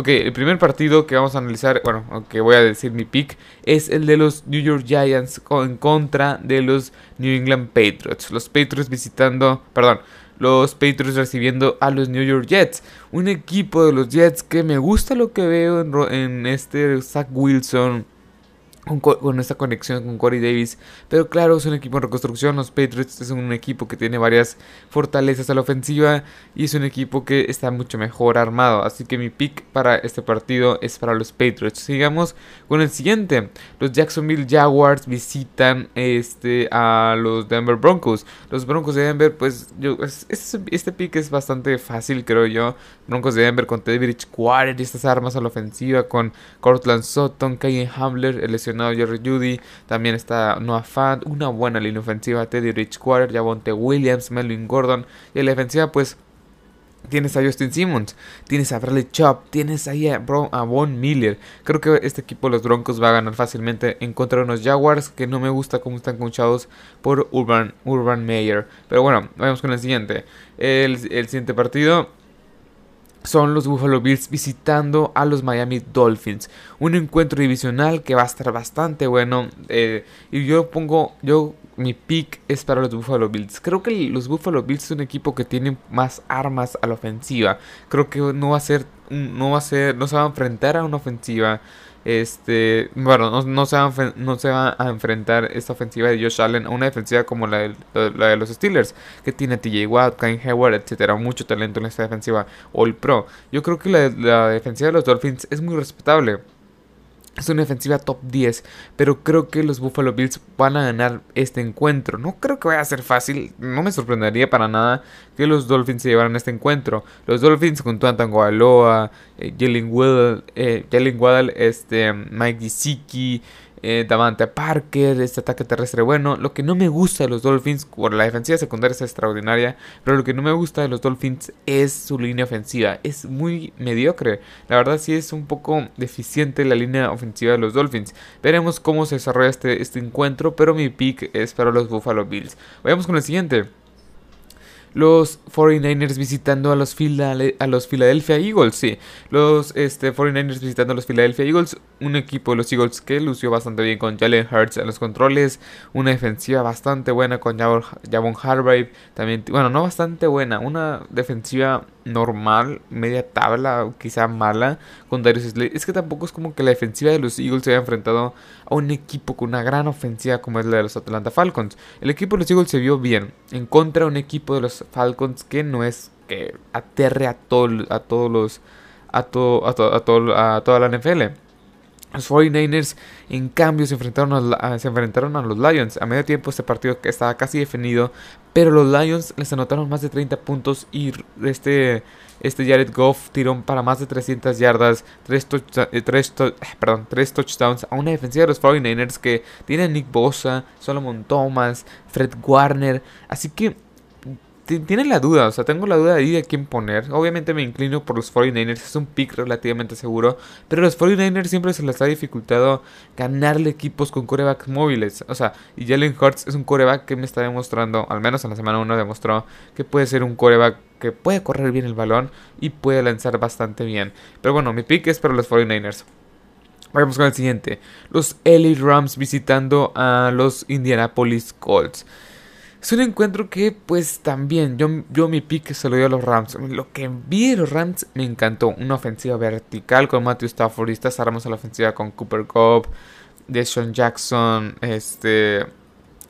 Ok, el primer partido que vamos a analizar, bueno, aunque voy a decir mi pick, es el de los New York Giants en contra de los New England Patriots. Los Patriots visitando, perdón, los Patriots recibiendo a los New York Jets. Un equipo de los Jets que me gusta lo que veo en, en este Zach Wilson con, esta conexión con Corey Davis. Pero claro, es un equipo en reconstrucción. Los Patriots es un equipo que tiene varias fortalezas a la ofensiva y es un equipo que está mucho mejor armado. Así que mi pick para este partido es para los Patriots. Sigamos con el siguiente. Los Jacksonville Jaguars visitan este, a los Denver Broncos. Los Broncos de Denver, pues yo, este, pick es bastante fácil, creo yo. Broncos de Denver con Teddy Bridgewater y estas armas a la ofensiva con Cortland Sutton, Kyle Hamler, el Jerry Judy, también está Noah Fant, una buena línea ofensiva, Teddy Richquarter, Javonte Williams, Melvin Gordon, y en la defensiva pues Tienes a Justin Simmons, tienes a Bradley Chop, tienes ahí a, a Von Miller. Creo que este equipo, los Broncos, va a ganar fácilmente en contra de unos Jaguars que no me gusta cómo están conchados por Urban, Urban Meyer. Pero bueno, vamos con el siguiente. El, el siguiente partido son los Buffalo Bills visitando a los Miami Dolphins. Un encuentro divisional que va a estar bastante bueno. Eh, y yo pongo, yo mi pick es para los Buffalo Bills. Creo que los Buffalo Bills es un equipo que tiene más armas a la ofensiva. Creo que no va a ser, no va a ser, no se va a enfrentar a una ofensiva este, bueno, no, se va a, no se a enfrentar esta ofensiva de Josh Allen a una defensiva como la de, la de los Steelers, que tiene TJ Watt, Kyle Howard, etcétera, mucho talento en esta defensiva All Pro. Yo creo que la, la defensiva de los Dolphins es muy respetable. Es una defensiva top 10, pero creo que los Buffalo Bills van a ganar este encuentro. No creo que vaya a ser fácil, no me sorprendería para nada que los Dolphins se llevaran este encuentro. Los Dolphins con Tuan Aloa, eh, Jalen Waddle, eh, este, Mike Gesicki, eh, Davante Parker, este ataque terrestre bueno. Lo que no me gusta de los Dolphins, por la defensiva secundaria es extraordinaria, pero lo que no me gusta de los Dolphins es su línea ofensiva. Es muy mediocre. La verdad sí es un poco deficiente la línea ofensiva de los Dolphins. Veremos cómo se desarrolla este, este encuentro, pero mi pick es para los Buffalo Bills. Vayamos con el siguiente los 49ers visitando a los, a Philadelphia Eagles, sí. Los este, 49ers visitando a los Philadelphia Eagles, un equipo de los Eagles que lució bastante bien con Jalen Hurts en los controles, una defensiva bastante buena con Javon Hargrave, también, bueno, no bastante buena, una defensiva normal, media tabla, quizá mala, con Darius Slade. Es que tampoco es como que la defensiva de los Eagles se haya enfrentado a un equipo con una gran ofensiva como es la de los Atlanta Falcons. El equipo de los Eagles se vio bien en contra de un equipo de los Falcons que no es que aterre a, todo, a todos los a, todo, a, todo, a toda la NFL. Los 49ers, en cambio, se enfrentaron, a, se enfrentaron a los Lions. A medio tiempo este partido estaba casi definido, pero los Lions les anotaron más de 30 puntos y este, este Jared Goff tiró para más de 300 yardas, 3, eh, perdón, 3 touchdowns a una defensiva de los 49ers que tiene Nick Bosa, Solomon Thomas, Fred Warner. Así que tiene la duda, o sea, tengo la duda de ahí de quién poner. Obviamente me inclino por los 49ers, es un pick relativamente seguro. Pero los 49ers siempre se les ha dificultado ganarle equipos con corebacks móviles. O sea, y Jalen Hurts es un coreback que me está demostrando, al menos en la semana 1 demostró que puede ser un coreback que puede correr bien el balón y puede lanzar bastante bien. Pero bueno, mi pick es para los 49ers. Vamos con el siguiente. Los LA Rams visitando a los Indianapolis Colts. Es un encuentro que, pues también, yo, yo mi pick se lo dio a los Rams. Lo que vi de los Rams me encantó. Una ofensiva vertical con Matthew Stafford y armas a la ofensiva con Cooper Cobb, Deshaun Jackson, este,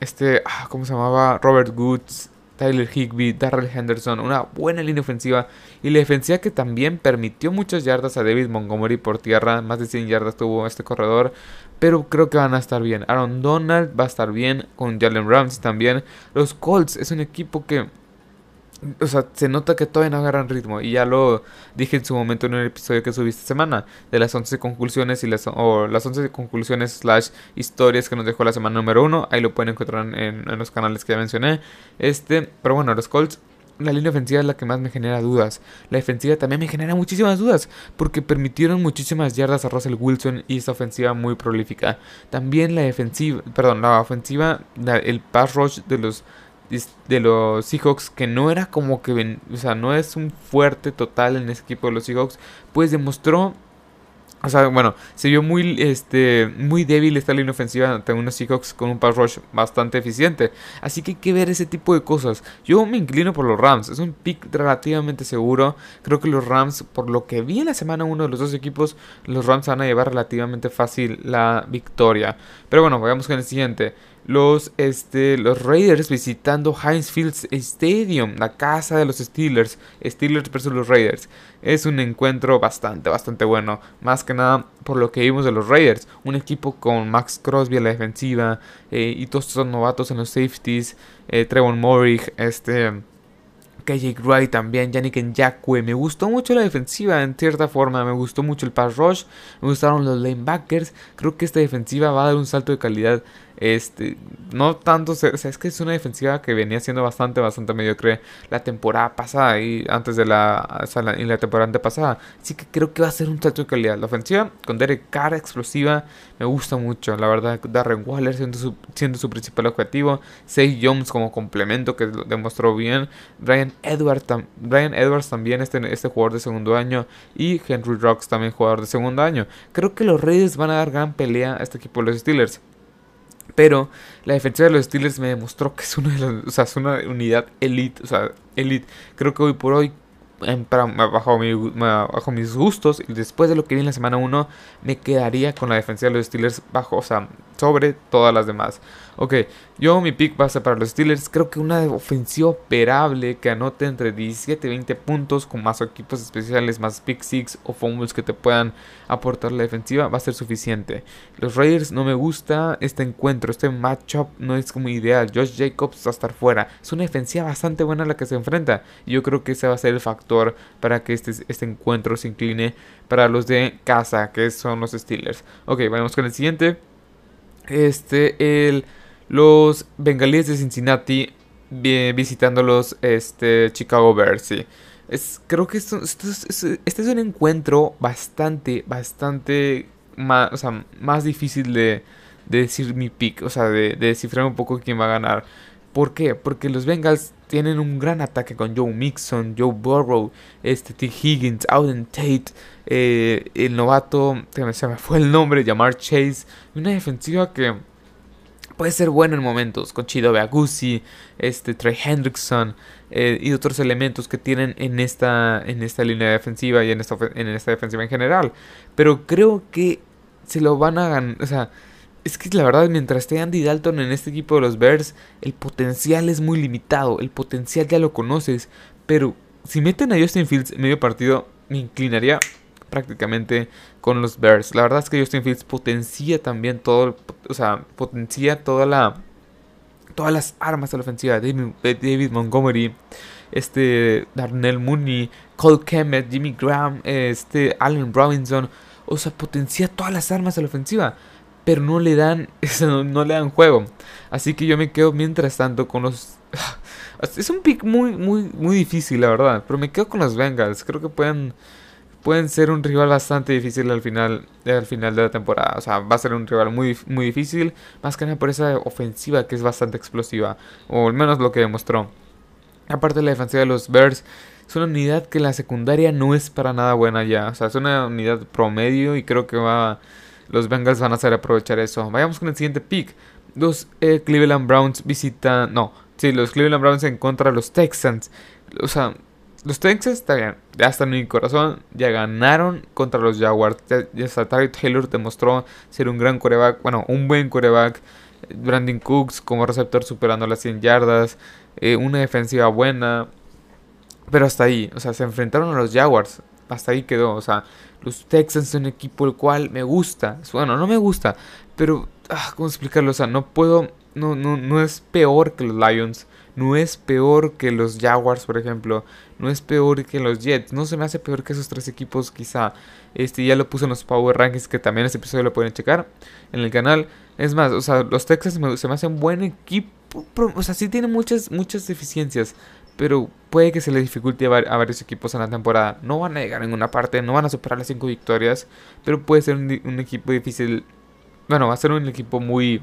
este, ah, ¿cómo se llamaba? Robert Woods, Tyler Higby, Darrell Henderson. Una buena línea ofensiva y la defensiva que también permitió muchas yardas a David Montgomery por tierra. Más de 100 yardas tuvo este corredor pero creo que van a estar bien. Aaron Donald va a estar bien con Jalen Ramsey también. Los Colts es un equipo que o sea, se nota que todavía no agarran ritmo. Y ya lo dije en su momento en el episodio que subí esta semana. De las 11 conclusiones y las, o las 11 conclusiones slash historias que nos dejó la semana número 1. Ahí lo pueden encontrar en, en, los canales que ya mencioné. Este, pero bueno, los Colts la línea ofensiva es la que más me genera dudas. La defensiva también me genera muchísimas dudas, porque permitieron muchísimas yardas a Russell Wilson y esa ofensiva muy prolífica. También la defensiva, perdón, la ofensiva, el pass rush de los de los Seahawks que no era como que, o sea, no es un fuerte total en ese equipo de los Seahawks, pues demostró o sea, bueno, se vio muy, este, muy débil esta línea ofensiva ante unos Seahawks con un pass rush bastante eficiente. Así que hay que ver ese tipo de cosas. Yo me inclino por los Rams. Es un pick relativamente seguro. Creo que los Rams, por lo que vi en la semana uno de los dos equipos, los Rams van a llevar relativamente fácil la victoria. Pero bueno, vayamos con el siguiente los, este, los Raiders visitando Heinz Field Stadium, la casa de los Steelers. Steelers versus los Raiders. Es un encuentro bastante, bastante bueno. Más que nada por lo que vimos de los Raiders. Un equipo con Max Crosby en la defensiva eh, y todos estos novatos en los safeties. Eh, Trevor Morig, este... KJ Gray también, Yannick Nyakwe. Me gustó mucho la defensiva en cierta forma. Me gustó mucho el pass rush. Me gustaron los lanebackers. Creo que esta defensiva va a dar un salto de calidad este, no tanto, o sea, es que es una defensiva que venía siendo bastante, bastante mediocre la temporada pasada y antes de la, o la, temporada pasada. Así que creo que va a ser un salto de calidad. La ofensiva con Derek Carr explosiva me gusta mucho. La verdad, Darren Waller siendo su, siendo su principal objetivo. Say Jones como complemento que demostró bien. Brian Edwards, Brian Edwards también, este, este jugador de segundo año. Y Henry Rocks también jugador de segundo año. Creo que los Raiders van a dar gran pelea a este equipo de los Steelers. Pero la defensa de los Steelers me demostró que es una, de o sea, es una unidad elite. O sea, elite. Creo que hoy por hoy, bajo, bajo mis gustos, y después de lo que vi en la semana 1, me quedaría con la defensa de los Steelers bajo, o sea, sobre todas las demás. Ok, yo mi pick va a ser para los Steelers. Creo que una ofensiva operable que anote entre 17 y 20 puntos con más equipos especiales, más pick six o fumbles que te puedan aportar la defensiva va a ser suficiente. Los Raiders no me gusta este encuentro, este matchup no es como ideal. Josh Jacobs va a estar fuera. Es una defensiva bastante buena la que se enfrenta. Y yo creo que ese va a ser el factor para que este, este encuentro se incline para los de casa, que son los Steelers. Ok, vamos con el siguiente. Este, el los bengalíes de Cincinnati visitando los este, Chicago Bears. Es, creo que esto, este es un encuentro bastante, bastante más, o sea, más difícil de, decir mi pick, o sea, de, descifrar un poco quién va a ganar. ¿Por qué? Porque los Bengals tienen un gran ataque con Joe Mixon, Joe Burrow, este T. Higgins, Auden Tate, eh, el novato, se me fue el nombre, Jamar Chase, una defensiva que puede ser bueno en momentos, con Chido Beagusi, este, Trey Hendrickson eh, y otros elementos que tienen en esta, en esta línea defensiva y en esta, en esta defensiva en general. Pero creo que se lo van a ganar, o sea, es que la verdad, mientras esté Andy Dalton en este equipo de los Bears, el potencial es muy limitado, el potencial ya lo conoces, pero si meten a Justin Fields medio partido, me inclinaría prácticamente con los Bears. La verdad es que Justin Fields potencia también todo, o sea, potencia toda la todas las armas de la ofensiva de David, Montgomery, este Darnell Mooney, Cole Kemet, Jimmy Graham, este Allen Robinson, o sea, potencia todas las armas de la ofensiva, pero no le dan no le dan juego. Así que yo me quedo mientras tanto con los es un pick muy muy muy difícil, la verdad, pero me quedo con los Bengals. Creo que pueden pueden ser un rival bastante difícil al final, al final de la temporada. O sea, va a ser un rival muy, muy difícil, más que nada por esa ofensiva que es bastante explosiva, o al menos lo que demostró. Aparte de la defensiva de los Bears, es una unidad que la secundaria no es para nada buena ya. O sea, es una unidad promedio y creo que va, los Bengals van a hacer aprovechar eso. Vayamos con el siguiente pick. Los eh, Cleveland Browns visitan... No, sí, los Cleveland Browns en contra de los Texans. O sea, los Texans está bien, ya están en mi corazón, ya ganaron contra los Jaguars. Ya, hasta Taylor demostró ser un gran coreback, bueno, un buen coreback. Brandon Cooks como receptor superando las 100 yardas, eh, una defensiva buena. Pero hasta ahí, o sea, se enfrentaron a los Jaguars, hasta ahí quedó. O sea, los Texans son un equipo el cual me gusta. Bueno, no me gusta, pero, ah, ¿cómo explicarlo? O sea, no puedo, no, no, no es peor que los Lions no es peor que los Jaguars, por ejemplo, no es peor que los Jets, no se me hace peor que esos tres equipos quizá. Este ya lo puse en los Power Rankings que también este episodio lo pueden checar en el canal. Es más, o sea, los Texas se me hacen buen equipo, o sea, sí tienen muchas muchas deficiencias, pero puede que se les dificulte a, varios equipos en la temporada. No van a llegar en ninguna parte, no van a superar las 5 victorias, pero puede ser un, un equipo difícil. Bueno, va a ser un equipo muy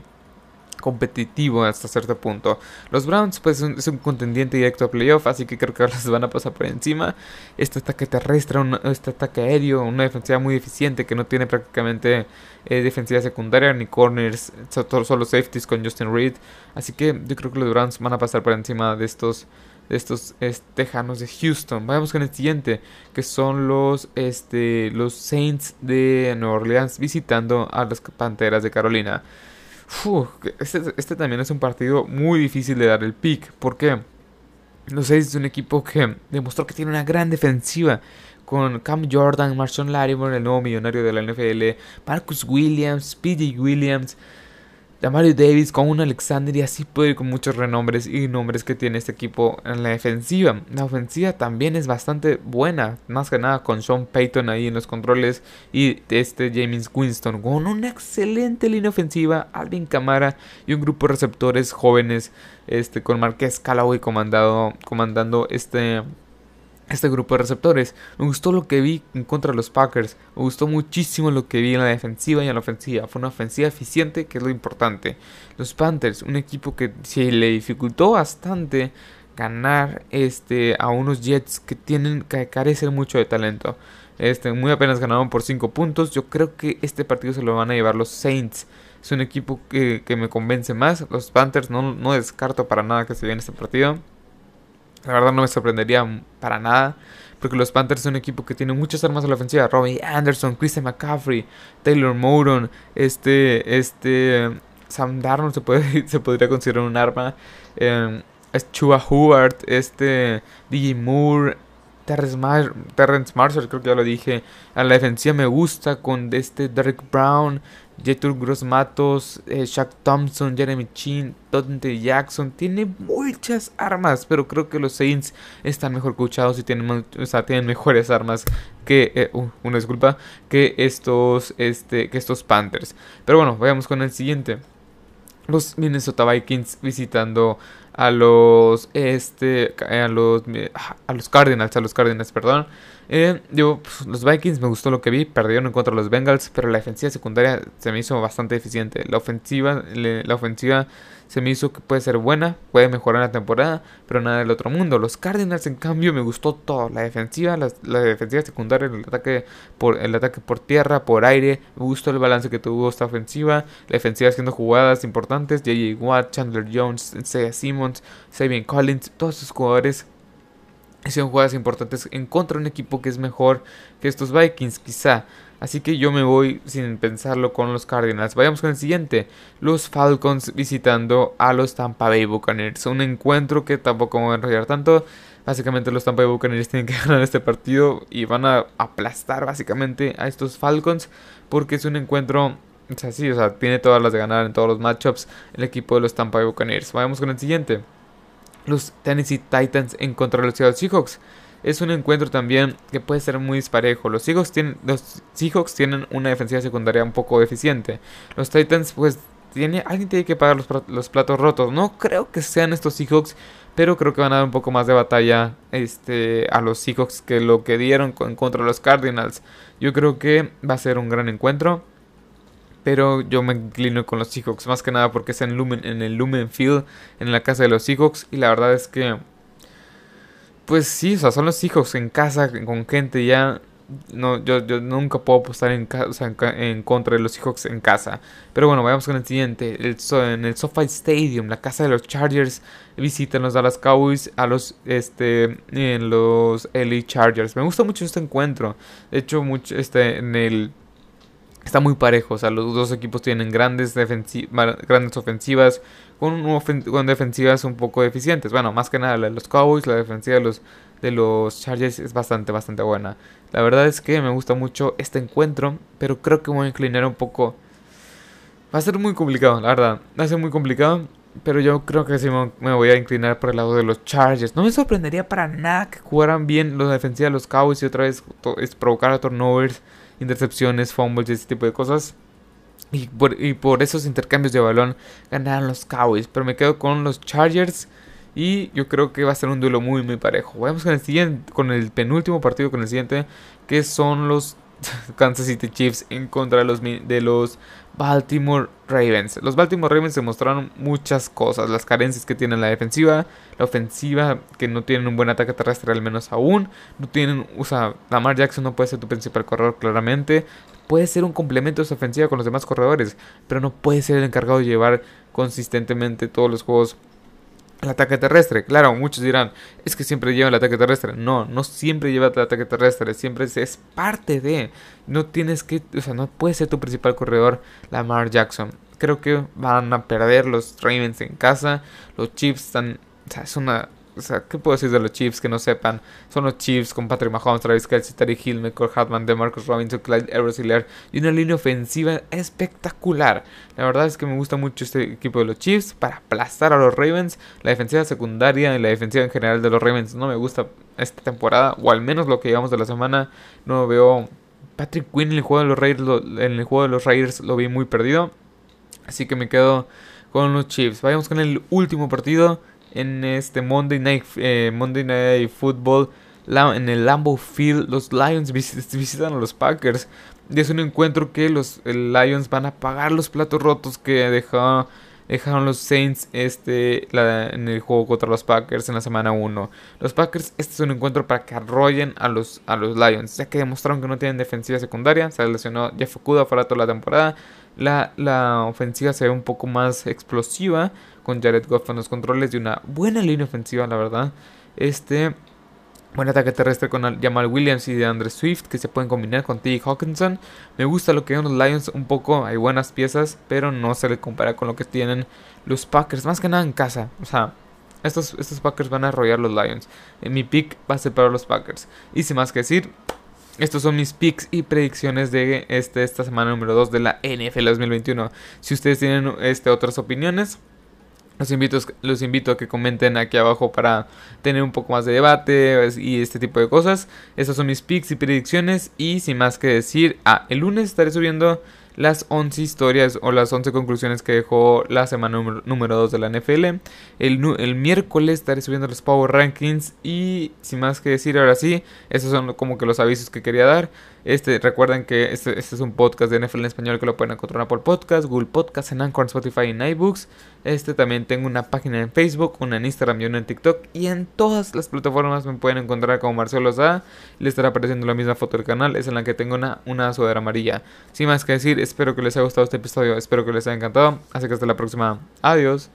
competitivo hasta cierto punto. Los Browns, pues, es un contendiente directo a playoff, así que creo que les van a pasar por encima. Este ataque terrestre, este ataque aéreo, una defensiva muy eficiente que no tiene prácticamente eh, defensiva secundaria ni corners, solo safeties con Justin Reed. Así que yo creo que los Browns van a pasar por encima de estos de estos tejanos de Houston. Vamos con el siguiente, que son los, este, los Saints de Nueva Orleans visitando a las Panteras de Carolina este, este, también es un partido muy difícil de dar el pick. ¿Por qué? Los Saints es un equipo que demostró que tiene una gran defensiva. Con Cam Jordan, Marshawn Lattimore, el nuevo millonario de la NFL, Marcus Williams, P.J. Williams, Mario Davis con un Alexander y así puede ir con muchos renombres y nombres que tiene este equipo en la defensiva. La ofensiva también es bastante buena, más que nada con Sean Payton ahí en los controles y este James Winston con una excelente línea ofensiva, Alvin Camara y un grupo de receptores jóvenes este con Marqués Callaway comandado, comandando este este grupo de receptores. Me gustó lo que vi en contra de los Packers. Me gustó muchísimo lo que vi en la defensiva y en la ofensiva. Fue una ofensiva eficiente, que es lo importante. Los Panthers, un equipo que se le dificultó bastante ganar este, a unos Jets que tienen que carecen mucho de talento. Este, muy apenas ganaron por 5 puntos. Yo creo que este partido se lo van a llevar los Saints. Es un equipo que, me convence más. Los Panthers no, no descarto para nada que se vean este partido. La verdad no me sorprendería para nada. Porque los Panthers son un equipo que tiene muchas armas a la ofensiva. Robbie Anderson, Christian McCaffrey, Taylor Moton, este, este, Sam Darnold se, puede, se podría considerar un arma. Eh, Howard, este, DJ Moore, Terrence, Marshall, creo que ya lo dije. A la defensiva me gusta con este Derek Brown, Jetur Gross Matos, eh, Shaq Thompson, Jeremy Chin, Dante Jackson. Tiene muchas armas, pero creo que los Saints están mejor coachados y tienen, tienen mejores armas que, eh, uh, una disculpa, que estos, este, que estos Panthers. Pero bueno, vayamos con el siguiente. Los Minnesota Vikings visitando a los este a los a los Cardinals, a los Cardinals, perdón. Eh, yo, pues, los Vikings me gustó lo que vi, perdieron en contra de los Bengals, pero la defensiva secundaria se me hizo bastante eficiente. La ofensiva, la ofensiva se me hizo que puede ser buena, puede mejorar la temporada, pero nada del otro mundo. Los Cardinals, en cambio, me gustó todo. La defensiva, la, defensiva secundaria, el ataque, por, el ataque por tierra, por aire. Me gustó el balance que tuvo esta ofensiva. La defensiva haciendo jugadas importantes. J.J. Watt, Chandler Jones, Isaiah Simmons, Sabian Collins, todos esos jugadores hicieron jugadas importantes en contra de un equipo que es mejor que estos Vikings, quizá. Así que yo me voy sin pensarlo con los Cardinals. Vayamos con el siguiente. Los Falcons visitando a los Tampa Bay Buccaneers. Un encuentro que tampoco me voy a enrollar tanto. Básicamente los Tampa Bay Buccaneers tienen que ganar este partido y van a aplastar básicamente a estos Falcons porque es un encuentro... O sea, sí, o sea, tiene todas las de ganar en todos los matchups el equipo de los Tampa Bay Buccaneers. Vayamos con el siguiente. Los Tennessee Titans en contra de los Seahawks es un encuentro también que puede ser muy disparejo. Los Seahawks tienen, los Seahawks tienen una defensiva secundaria un poco deficiente. Los Titans, pues, tiene, alguien tiene que pagar los, platos rotos. No creo que sean estos Seahawks, pero creo que van a dar un poco más de batalla este, a los Seahawks que lo que dieron con, contra los Cardinals. Yo creo que va a ser un gran encuentro. Pero yo me inclino con los Seahawks, más que nada porque es en, en el Lumen Field, en la casa de los Seahawks. Y la verdad es que pues sí, o sea, son los hijos en casa, con gente ya. No, yo, yo nunca puedo apostar en, en, contra de los Seahawks en casa. Pero bueno, vayamos con el siguiente. En el SoFi Stadium, la casa de los Chargers, visitan los Dallas Cowboys a los, este, en los LA Chargers. Me gusta mucho este encuentro. De hecho, mucho, este, en el está muy parejo. O sea, los dos equipos tienen grandes, grandes ofensivas con, con, defensivas un poco deficientes. Bueno, más que nada la de los Cowboys, la defensiva de los, de los Chargers es bastante, bastante buena. La verdad es que me gusta mucho este encuentro, pero creo que voy a inclinar un poco. Va a ser muy complicado, la verdad. Va a ser muy complicado. Pero yo creo que sí me voy a inclinar por el lado de los Chargers. No me sorprendería para nada que jugaran bien los defensivos de los Cowboys y otra vez provocar turnovers intercepciones, fumbles y ese tipo de cosas. Y por, esos intercambios de balón ganaron los Cowboys. Pero me quedo con los Chargers. Y yo creo que va a ser un duelo muy muy parejo. Vamos con el siguiente, con el penúltimo partido, con el siguiente. Que son los Kansas City Chiefs en contra de los Baltimore Ravens. Los Baltimore Ravens se mostraron muchas cosas, las carencias que tiene la defensiva, la ofensiva que no tienen un buen ataque terrestre al menos aún, no tienen, o sea, Lamar Jackson no puede ser tu principal corredor claramente, puede ser un complemento de su ofensiva con los demás corredores, pero no puede ser el encargado de llevar consistentemente todos los juegos el ataque terrestre. Claro, muchos dirán, es que siempre lleva el ataque terrestre. No, no siempre lleva el ataque terrestre, siempre es, parte de. No tienes que, o sea, no puede ser tu principal corredor Lamar Jackson. Creo que van a perder los Ravens en casa. Los Chiefs están, o sea, es una o sea, ¿qué puedo decir de los Chiefs que no sepan? Son los Chiefs con Patrick Mahomes, Travis Kelsey, Terry Hill, Michael Hartman, DeMarcus Robinson, Clyde Edwards y una línea ofensiva espectacular. La verdad es que me gusta mucho este equipo de los Chiefs para aplastar a los Ravens. La defensiva secundaria y la defensiva en general de los Ravens no me gusta esta temporada, o al menos lo que llevamos de la semana. No veo. Patrick Quinn en el juego de los Raiders en el juego de los Raiders lo vi muy perdido. Así que me quedo con los Chiefs. Vayamos con el último partido en este Monday Night, eh, Monday Night Football en el Lambeau Field. Los Lions visitan a los Packers. Y es un encuentro que los Lions van a pagar los platos rotos que dejaron los Saints este, en el juego contra los Packers en la semana 1. Los Packers, este es un encuentro para que arrollen a los, a los Lions, ya que demostraron que no tienen defensiva secundaria. Se lesionó Jeff Okuda fuera toda la temporada. La, la ofensiva se ve un poco más explosiva con Jared Goff en los controles y una buena línea ofensiva, la verdad. Este buen ataque terrestre con Jamal Williams y de Andre Swift que se pueden combinar con T. Hawkinson. Me gusta lo que ven los Lions un poco, hay buenas piezas, pero no se le compara con lo que tienen los Packers, más que nada en casa. O sea, estos, estos Packers van a arrollar los Lions. En mi pick va a ser para los Packers. Y sin más que decir, estos son mis picks y predicciones de este, esta semana número 2 de la NFL 2021. Si ustedes tienen este, otras opiniones, los invito, los invito a que comenten aquí abajo para tener un poco más de debate y este tipo de cosas. Estos son mis picks y predicciones. Y sin más que decir, ah, el lunes estaré subiendo las 11 historias o las 11 conclusiones que dejó la semana número 2 de la NFL. El, el, miércoles estaré subiendo los Power Rankings. Y sin más que decir, ahora sí, esos son como que los avisos que quería dar. Este, recuerden que este, este, es un podcast de NFL en español que lo pueden encontrar por Podcast, Google Podcast, en Anchor, Spotify y en iBooks. Este también tengo una página en Facebook, una en Instagram y una en TikTok. Y en todas las plataformas me pueden encontrar como Marcelo Zá. Le estará apareciendo la misma foto del canal, es en la que tengo una, una sudadera amarilla. Sin más que decir, espero que les haya gustado este episodio, espero que les haya encantado. Así que hasta la próxima. Adiós.